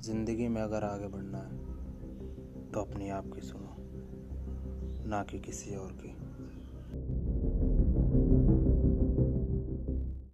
ज़िंदगी में अगर आगे बढ़ना है तो अपने आप की सुनो, ना कि किसी और की।